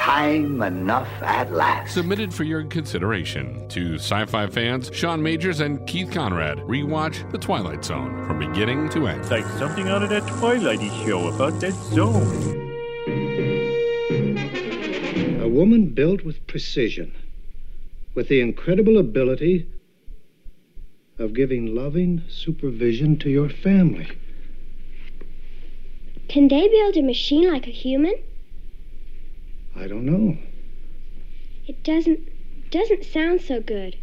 time enough at last. Submitted for your consideration to sci fi fans Sean Majors and Keith Conrad. Rewatch The Twilight Zone from beginning to end. It's like something out of that Twilighty show about that zone. A woman built with precision, with the incredible ability of giving loving supervision to your family. Can they build a machine like a human? I don't know, It doesn't doesn't sound so good.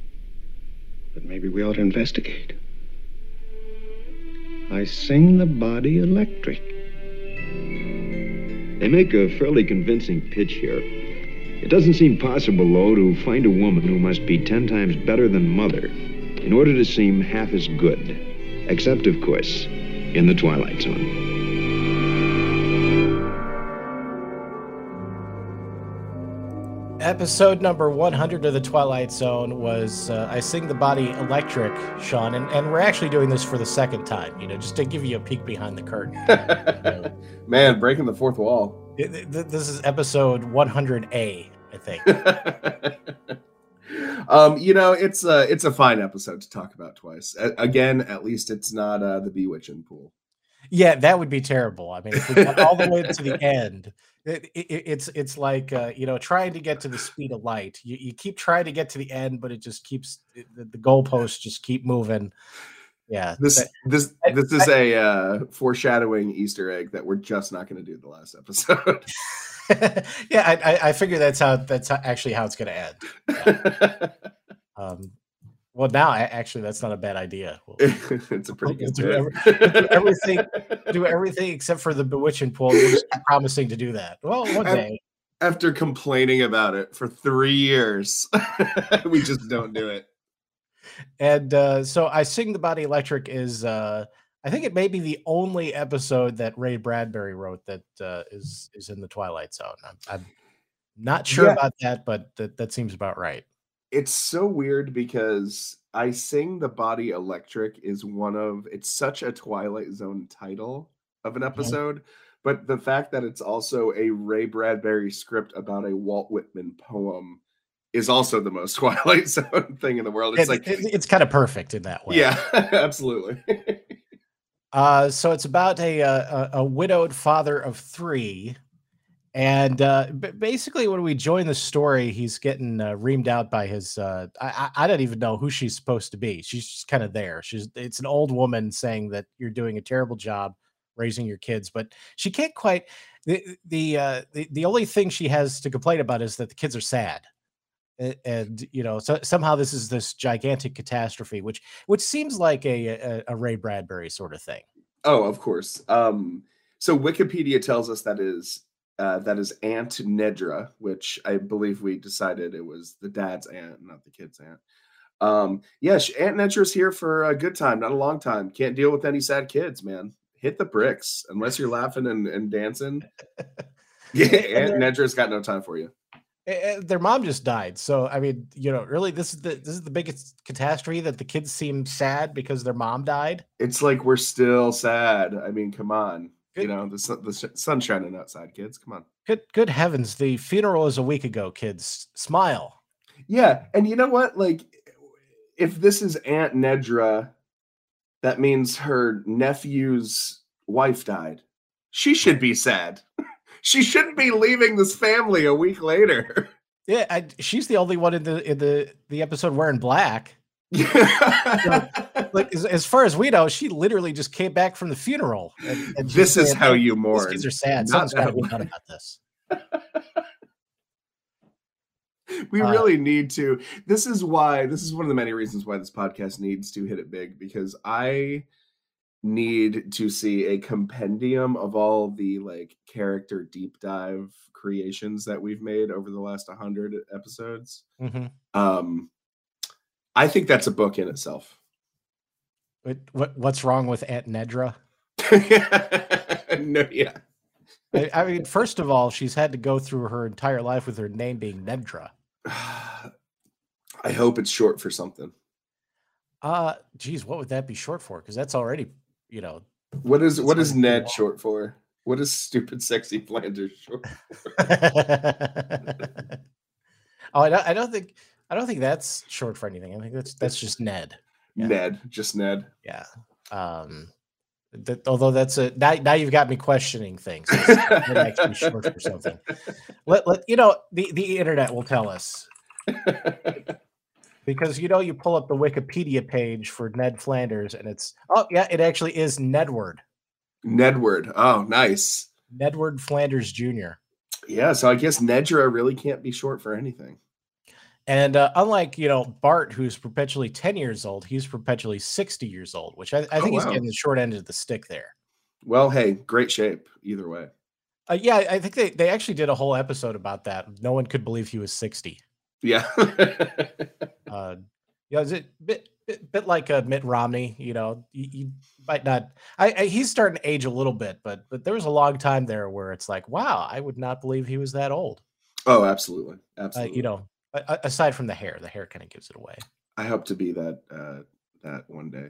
but maybe we ought to investigate. I sing the body electric. They make a fairly convincing pitch here. It doesn't seem possible, though, to find a woman who must be ten times better than Mother in order to seem half as good. Except, of course, in the Twilight Zone. Episode number 100 of The Twilight Zone was uh, I Sing the Body Electric, Sean, and, and we're actually doing this for the second time, you know, just to give you a peek behind the curtain. Man, breaking the fourth wall. It- th- this is episode 100A, I think. um, you know, it's a it's a fine episode to talk about twice. A- again, at least it's not uh, the Bewitching pool. Yeah, that would be terrible. I mean, if we got all the way to the end, it, it, it's it's like uh, you know trying to get to the speed of light. You, you keep trying to get to the end, but it just keeps the, the goalposts just keep moving. Yeah, This that- this this is a uh, foreshadowing Easter egg that we're just not going to do the last episode. yeah, I, I, I figure that's how that's how, actually how it's going to end. Yeah. Um, well, now actually that's not a bad idea. We'll, it's a pretty we'll good do, every- do everything, do everything except for the bewitching pool. We're just promising to do that. Well, one Af- day. After complaining about it for three years, we just don't do it. And uh, so I Sing the Body Electric is uh, I think it may be the only episode that Ray Bradbury wrote that uh, is is in the Twilight Zone. I'm, I'm not sure Yeah. about that, but that, that seems about right. It's so weird because I sing the body electric is one of it's such a Twilight Zone title of an episode, but the fact that it's also a Ray Bradbury script about a Walt Whitman poem is also the most Twilight Zone thing in the world. It's It- like it- it's kind of perfect in that way. yeah, absolutely. Uh, so it's about a, uh, a a widowed father of three, and uh, basically when we join the story, he's getting uh, reamed out by his. Uh, I, I don't even know who she's supposed to be. She's just kind of there. She's it's an old woman saying that you're doing a terrible job raising your kids, but she can't quite. The the uh, the, the only thing she has to complain about is that the kids are sad. A- And you know, so somehow this is this gigantic catastrophe, which which seems like a, a, a Ray Bradbury sort of thing. Oh, of course. Um, so Wikipedia tells us that is uh, that is Aunt Nedra, which I believe we decided it was the dad's aunt, not the kid's aunt. Um, yeah, she, Aunt Nedra's here for a good time, not a long time. Can't deal with any sad kids, man. Hit the bricks unless you're laughing and, and dancing. Yeah, Aunt Nedra's got no time for you. Their mom just died, so I mean, you know, really, this is the this is the biggest catastrophe that the kids seem sad because their mom died. It's like we're still sad. I mean, come on. Good. You know, the sun, the sun's shining outside, kids. Come on. Good good heavens, the funeral is a week ago. Kids, smile. Yeah, and you know what? Like, if this is Aunt Nedra, that means her nephew's wife died. She should be sad. she shouldn't be leaving this family a week later. Yeah, I, she's the only one in the in the the episode wearing black. Like as, as far as we know, she literally just came back from the funeral. And, and This is how "Hey, you These mourn, kids are sad. not Something's got to be done about this. we Uh, really need to. This is why. This is one of the many reasons why this podcast needs to hit it big because I need to see a compendium of all the like character deep dive creations that we've made over the last 100 episodes Mhm. um i think that's a book in itself What, what what's wrong with Aunt Nedra? no yeah I, I mean, first of all, she's had to go through her entire life with her name being Nedra. i hope it's short for something Uh, geez, what would that be short for? Because that's already, you know, what is what is ned want. short for What is stupid, sexy Flanders short? oh, I don't, I don't think I don't think that's short for anything. I think that's that's just Ned. Yeah. Ned, just Ned. Yeah. Um, that, although that's a now, now you've got me questioning things. Actually short for something. Let, let you know the the internet will tell us because you know you pull up the Wikipedia page for Ned Flanders and it's oh yeah it actually is Nedward. Nedward. Oh, nice. Nedward Flanders Jr. Yeah, so I guess Nedra really can't be short for anything. And uh, unlike you know Bart, who's perpetually ten years old, he's perpetually sixty years old, which I, I Oh, think he's getting the short end of the stick there. Well, hey, great shape either way. Uh, yeah, I think they, they actually did a whole episode about that. No one could believe he was sixty. Yeah. Uh, yeah, is it bit bit, bit like uh, Mitt Romney? You know, you, you might not. I, I he's starting to age a little bit, but but there was a long time there where it's like, wow, I would not believe he was that old. oh, absolutely. Uh, Absolutely. you know, a- a- aside from the hair, the hair kind of gives it away. I hope to be that uh that one day.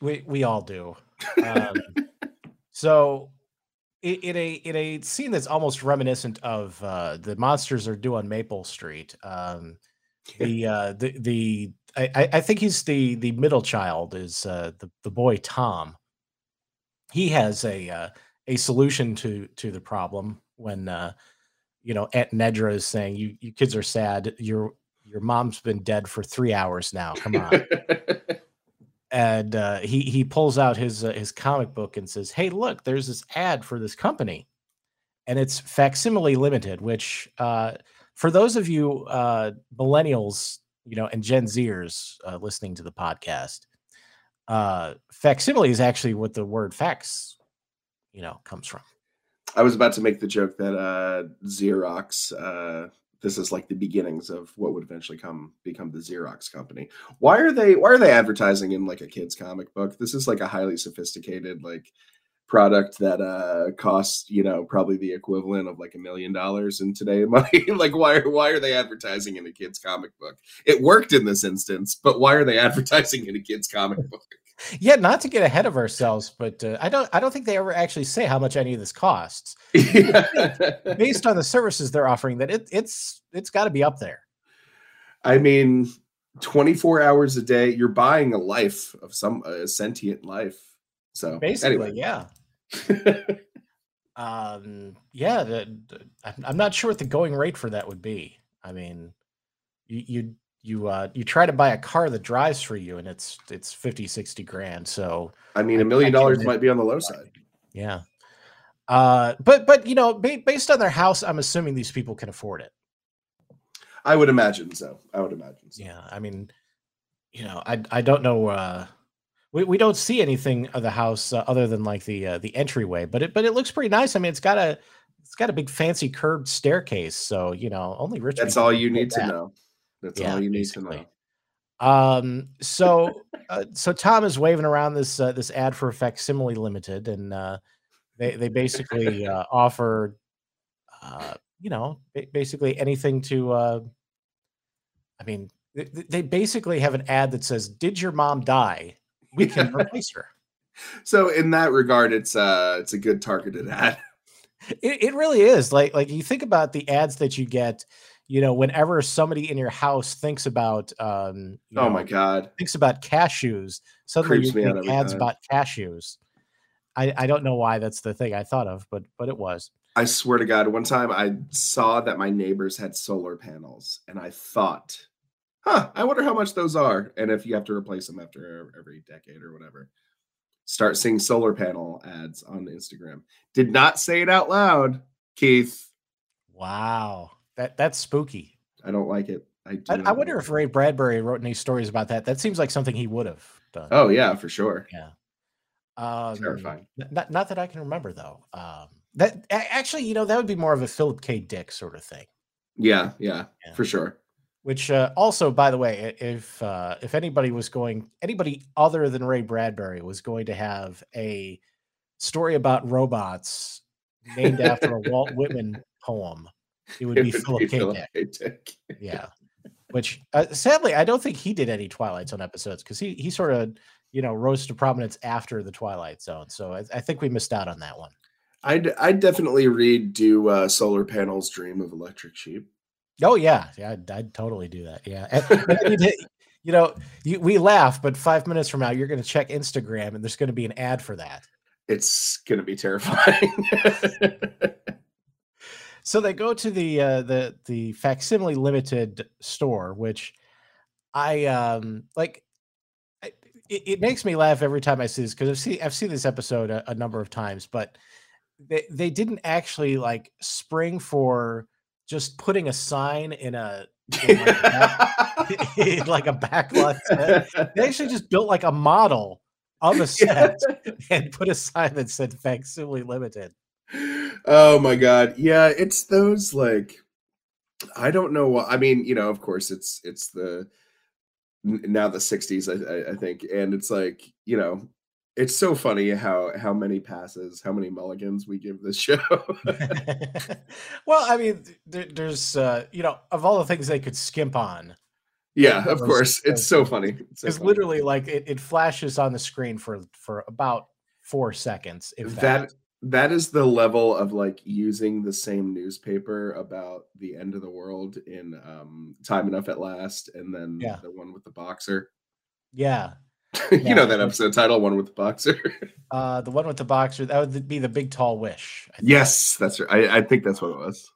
We we all do. Um, so in, in a in a scene that's almost reminiscent of uh, the monsters are due on Maple Street. Um, the uh, the the I, I- think he's the the middle child is uh, the the boy Tom. He has a uh, a solution to to the problem when uh, you know Aunt Nedra is saying you you kids are sad. Your your mom's been dead for three hours now. Come on and uh, he he pulls out his uh, his comic book and says, "Hey, look, there's this ad for this company, and it's facsimile limited. Which, uh, for those of you uh, millennials, you know, and Gen Zers uh, listening to the podcast, uh, facsimile is actually what the word fax, you know, comes from. I was about to make the joke that uh Xerox uh this is like the beginnings of what would eventually come become the Xerox company. Why are they why are they advertising in like a kids comic book? This is like a highly sophisticated like product that uh costs, you know, probably the equivalent of like a million dollars in today money. like why are why are they advertising in a kids comic book? It worked in this instance, but why are they advertising in a kids comic book? Yeah, not to get ahead of ourselves, but uh, I don't I don't think they ever actually say how much any of this costs. Based on the services they're offering, that it, it's it's got to be up there. I mean, 24 hours a day, you're buying a life of some a sentient life. So Basically, anyway. yeah. Um, yeah, the, the- I'm, I'm not sure what the going rate for that would be. I mean, you you you uh you try to buy a car that drives for you and it's it's 50 60 grand so I mean, a million dollars might be on the low side. yeah uh but but you know ba- based on their house i'm assuming these people can afford it I would imagine so. I would imagine so. yeah i mean you know i i don't know uh we, we don't see anything of the house uh, other than like the uh, the entryway but it but it looks pretty nice i mean it's got a it's got a big fancy curved staircase so you know only rich That's all you need to that. know. That's Yeah, all you need to know. Um. So, uh, so Tom is waving around this uh, this ad for facsimile limited, and uh, they they basically uh, offer, uh, you know, basically anything to. Uh, I mean, they, they basically have an ad that says, "Did your mom die? We can replace her." So in that regard, it's uh it's a good targeted ad. It, it really is like like you think about the ads that you get. You know, whenever somebody in your house thinks about, um, Oh my god. thinks about cashews, suddenly Creeps you think ads time. about cashews. I, I don't know why that's the thing I thought of, but but it was. I swear to God, one time I saw that my neighbors had solar panels, and I thought, huh, I wonder how much those are. And if you have to replace them after every decade or whatever, start seeing solar panel ads on Instagram. Did not say it out loud, Keith. Wow, that that's spooky. I don't like it. I, do I, I wonder if. Ray Bradbury wrote any stories about that. That seems like something he would have done. Oh yeah, for sure. Yeah. Um, Terrifying. Not not that I can remember though. Um, that actually, you know, that would be more of a Philip K. Dick sort of thing. Yeah, yeah, Yeah. for sure. Which uh, also, by the way, if uh, if anybody was going, anybody other than Ray Bradbury was going to have a story about robots named after a Walt Whitman poem, it would It be would Philip be K. Philip. K. Dick. Yeah. Which uh, sadly, I don't think he did any Twilight Zone episodes because he he sort of you know rose to prominence after the Twilight Zone. So I, I think we missed out on that one. I'd I'd definitely read do uh, solar panels dream of electric sheep. Oh yeah, yeah, I'd, I'd totally do that. Yeah, and, you know, you, we laugh, but five minutes from now, you're going to check Instagram, and there's going to be an ad for that. It's gonna be terrifying. So they go to the uh, the the facsimile limited store, which I um like. I- It, it makes me laugh every time I see this because I've seen I've seen this episode a, a number of times, but they they didn't actually like spring for just putting a sign in a in like, back, in like a backlot set. They actually just built like a model of a set and put a sign that said facsimile limited. Oh my god yeah it's those like i don't know what i mean you know of course it's it's the now the 60s I, I i think and it's like you know it's so funny how how many passes how many mulligans we give this show well, I mean, there, there's uh, you know, of all the things they could skimp on, yeah of those- course it's so funny It's so it's funny. literally like it, it flashes on the screen for for about four seconds. If that, that that is the level of like using the same newspaper about the end of the world in um time enough at last and then Yeah. the one with the boxer yeah, you Yeah, know that episode title one with the boxer uh, the one with the boxer that would be the Big Tall Wish. I yes that's right I, I think that's what it was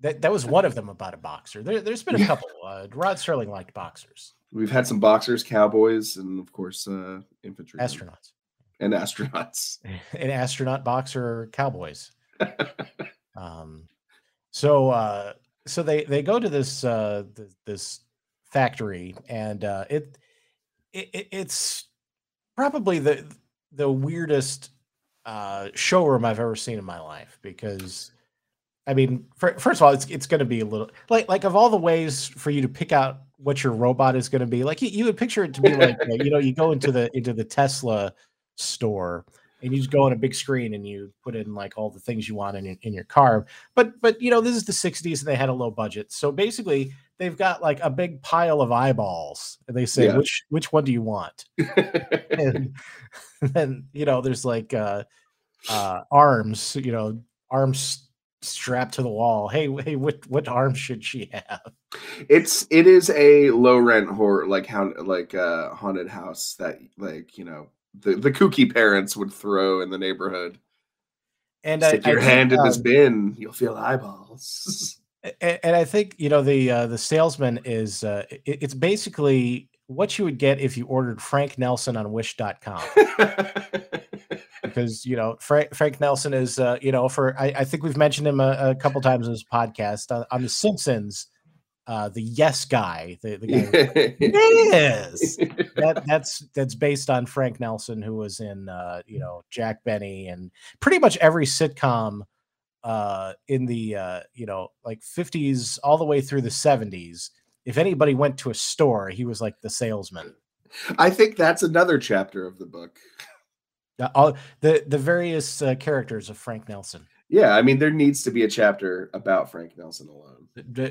that that was one of them about a boxer. There, there's been a couple. Uh, Rod Serling liked boxers, we've had some boxers cowboys and of course uh infantry astronauts, and astronauts an astronaut, boxer, cowboys. um so uh so they they go to this uh th- this factory and uh it, it it- it's probably the the weirdest uh showroom i've ever seen in my life because i mean fir- first of all it's it's going to be a little like like of all the ways for you to pick out what your robot is going to be like you, you would picture it to be like you know you go into the into the tesla store and you just go on a big screen and you put in like all the things you want in your, in your car. But but you know this is the 60s and they had a low budget. So basically they've got like a big pile of eyeballs and they say Yeah. which which one do you want? And then you know there's like uh uh arms you know arms strapped to the wall. Hey hey what what arm should she have? It's it is a low rent horror like how like uh haunted house that like you know the, the kooky parents would throw in the neighborhood. And stick I, your I think, hand in this um, bin you'll feel eyeballs. A- and I think you know the uh, the salesman is uh, it- it's basically what you would get if you ordered Frank Nelson on Wish.com because you know Frank Frank Nelson is uh, you know for I, I think we've mentioned him a, a couple times in this podcast uh, on The Simpsons, uh, the yes guy, the, the guy that that's that's based on Frank Nelson who was in uh, you know Jack Benny and pretty much every sitcom uh in the uh you know like 50s all the way through the 70s if anybody went to a store he was like the salesman. I think that's another chapter of the book. Uh, all the the various uh, characters of Frank Nelson Yeah, I mean there needs to be a chapter about Frank Nelson alone.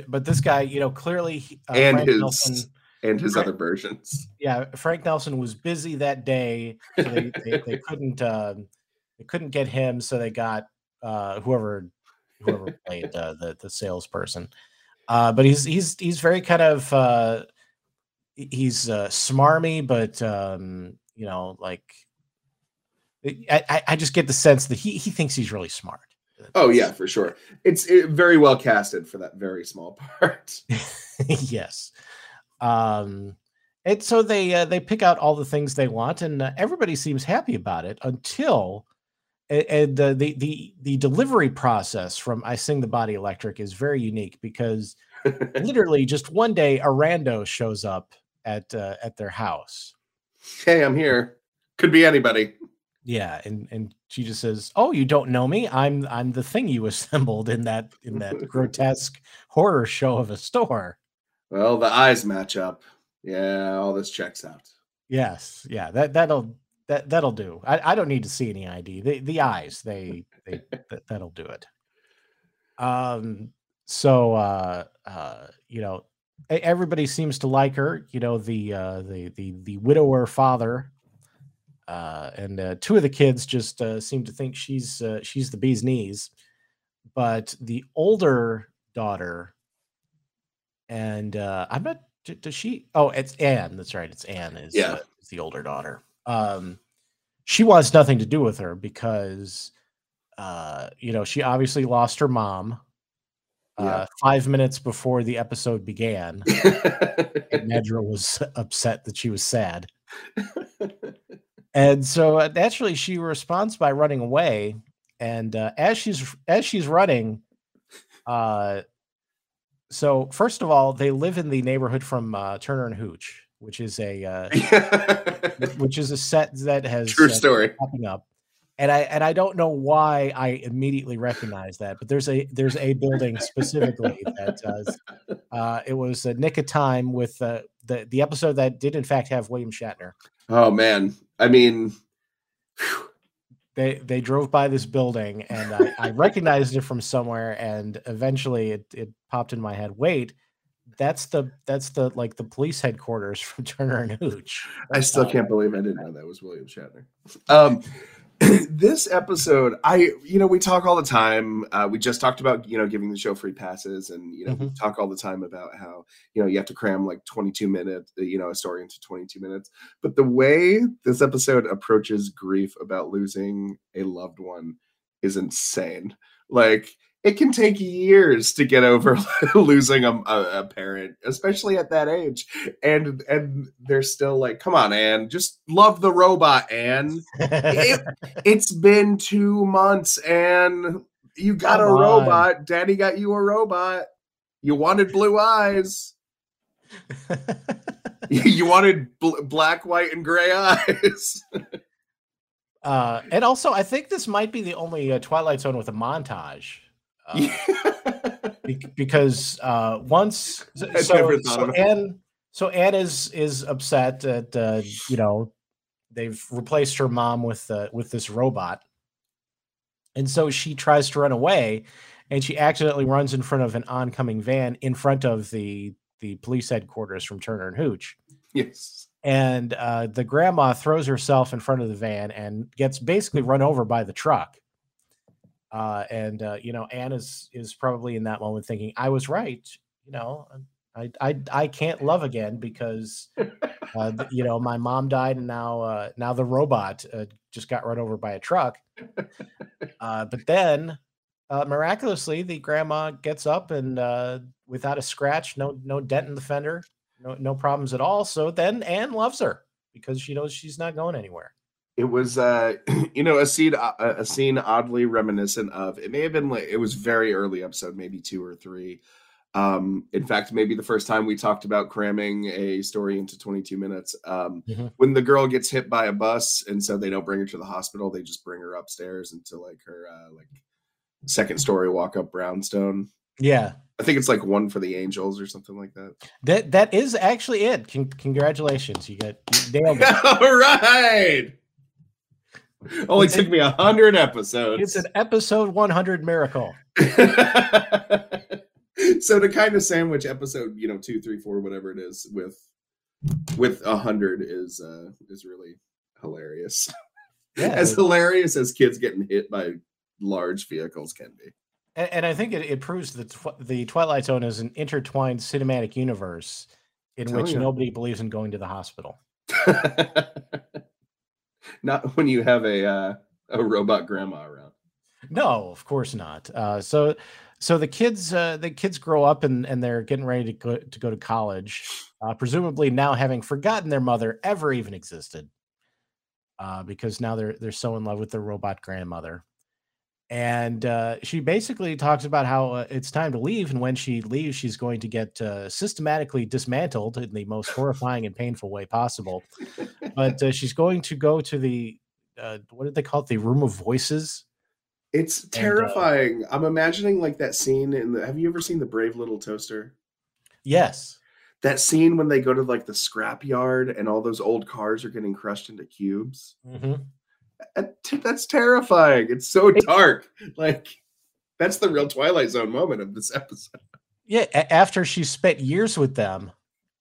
But this guy you know clearly uh, and Frank his Nelson, and his Frank- other versions. yeah Frank Nelson was busy that day so they, they, they couldn't um they couldn't get him so they got uh whoever whoever played uh, the the salesperson. Uh but he's he's he's very kind of uh he's uh smarmy but um you know like I, I- I just get the sense that he he thinks he's really smart Oh yeah, for sure. It's it, very well casted for that very small part. yes um and so they uh, they pick out all the things they want and uh, everybody seems happy about it until and uh, the the the delivery process from i sing the body electric is very unique because literally just one day a rando shows up at uh, at their house hey, I'm here. Could be anybody. Yeah and and she just says oh you don't know me i'm i'm the thing you assembled in that in that grotesque horror show of a store Well, the eyes match up. Yeah, all this checks out. Yes, yeah, that that'll that that'll do. I, I don't need to see any ID. The the eyes, they they that, that'll do it. Um so uh uh you know everybody seems to like her, you know, the uh the the the widower father uh, and uh, two of the kids just uh, seem to think she's uh, she's the bee's knees, but the older daughter, and uh, I'm not. Does she? Oh, it's Anne. That's right. It's Anne. Is Yeah. uh, is the older daughter. Um, she wants nothing to do with her because, uh, you know, she obviously lost her mom. Uh, Yeah. five minutes before the episode began, and Nedra was upset that she was sad. And so uh, naturally, she responds by running away. And uh, as she's as she's running, uh, so first of all, they live in the neighborhood from uh, Turner and Hooch, which is a uh, which is a set that has True uh, story. popping up. And I and I don't know why I immediately recognize that, but there's a there's a building specifically that does. Uh, it was a nick of time with uh, the the episode that did in fact have William Shatner. Oh man, I mean, they they drove by this building and I, I recognized it from somewhere and eventually it, it popped in my head wait that's the that's the like the police headquarters from turner and hooch I still can't believe I didn't know that was William Shatner. Um, this episode, I you know we talk all the time. Uh, we just talked about you know giving the show free passes, and you know we talk all the time about how you know you have to cram like 22 minutes, you know, a story into 22 minutes. But the way this episode approaches grief about losing a loved one is insane. Like it can take years to get over losing a, a, parent, especially at that age. And and they're still like, come on, Anne, just love the robot, Anne. It, it's been two months, and you got Come a on. robot. Daddy got you a robot. You wanted blue eyes. you wanted bl- black, white, and gray eyes. uh and also i think this might be the only uh, twilight zone with a montage uh, because uh once so, so, so anne so anne is is upset that uh you know they've replaced her mom with uh, with this robot and so she tries to run away and she accidentally runs in front of an oncoming van in front of the the police headquarters from turner and hooch yes. and uh, the grandma throws herself in front of the van and gets basically run over by the truck. Uh, and uh, you know, Anne is is probably in that moment thinking, "I was right." You know, I I I can't love again because uh, you know my mom died, and now uh, now the robot uh, just got run over by a truck. Uh, but then. Uh, miraculously, the grandma gets up and uh, without a scratch, no no dent in the fender, no no problems at all. So then Anne loves her because she knows she's not going anywhere. It was, uh, you know, a scene, a, a scene oddly reminiscent of. It may have been like it was very early episode, maybe two or three. Um, in fact, maybe the first time we talked about cramming a story into 22 minutes. Um, Mhm. when the girl gets hit by a bus, and so they don't bring her to the hospital, they just bring her upstairs into like her uh, like second story walk up brownstone. Yeah, I think it's like one for the angels or something like that. that that is actually it. Con- congratulations, you got you nailed it. All right. Only took me a hundred episodes. It's an episode 100 miracle. so to kind of sandwich episode, you know, two, three, four, whatever it is, with with a hundred is uh is really hilarious. Yeah, as hilarious as kids getting hit by large vehicles can be. and, and I think it, it proves that tw- the Twilight Zone is an intertwined cinematic universe in Tell which ya. nobody believes in going to the hospital. Not when you have a uh, a robot grandma around. No, of course not. Uh, so, so the kids, uh, the kids grow up and and they're getting ready to go to go to college, uh, presumably now having forgotten their mother ever even existed, uh, because now they're they're so in love with their robot grandmother, and uh, she basically talks about how uh, it's time to leave, and when she leaves, she's going to get uh, systematically dismantled in the most horrifying and painful way possible. But uh, she's going to go to the uh, what did they call it? The room of voices. It's uh, terrifying. I'm imagining like that scene in the. Have you ever seen the Brave Little Toaster? Yes. That scene when they go to like the scrap yard and all those old cars are getting crushed into cubes. hmm That- That's terrifying. It's so dark. Like that's the real Twilight Zone moment of this episode. Yeah. after she spent years with them,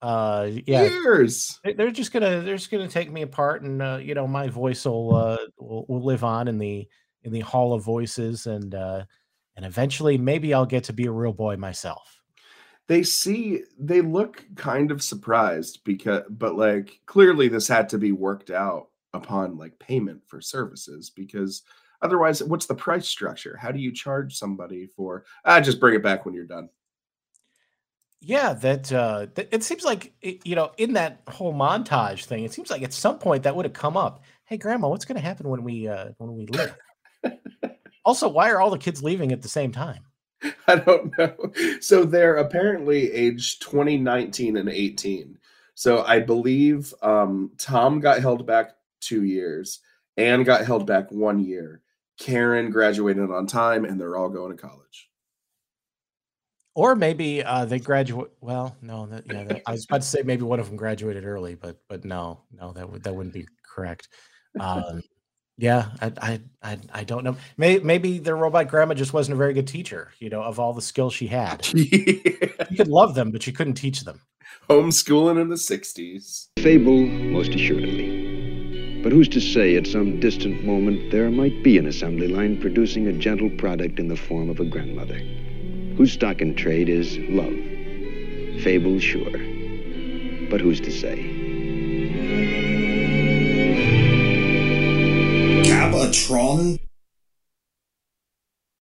Uh, yeah, Years. They- they're just gonna they're just gonna take me apart, and uh, you know my voice will, uh, will will live on in the in the hall of voices, and uh, and eventually maybe I'll get to be a real boy myself. They see they look kind of surprised because but like clearly this had to be worked out upon like payment for services because otherwise what's the price structure? How do you charge somebody for ah just bring it back when you're done? Yeah, that uh, it seems like it, you know in that whole montage thing, it seems like at some point that would have come up. Hey, Grandma, what's going to happen when we uh, when we leave? also, why are all the kids leaving at the same time? I don't know. So they're apparently aged 20, 19, and 18. So I believe um, Tom got held back two years, Anne got held back one year. Karen graduated on time, and they're all going to college. Or maybe uh, they graduate. Well, no, that, yeah, that, I was about to say maybe one of them graduated early, but but no, no, that would that wouldn't be correct. Um, yeah, I, I I I don't know. Maybe maybe the robot grandma just wasn't a very good teacher. You know, of all the skills she had, you could love them, but you couldn't teach them. Homeschooling in the 60s. Fable, most assuredly. But who's to say at some distant moment there might be an assembly line producing a gentle product in the form of a grandmother, whose stock in trade is love. Fable, sure. But who's to say? Gabatron?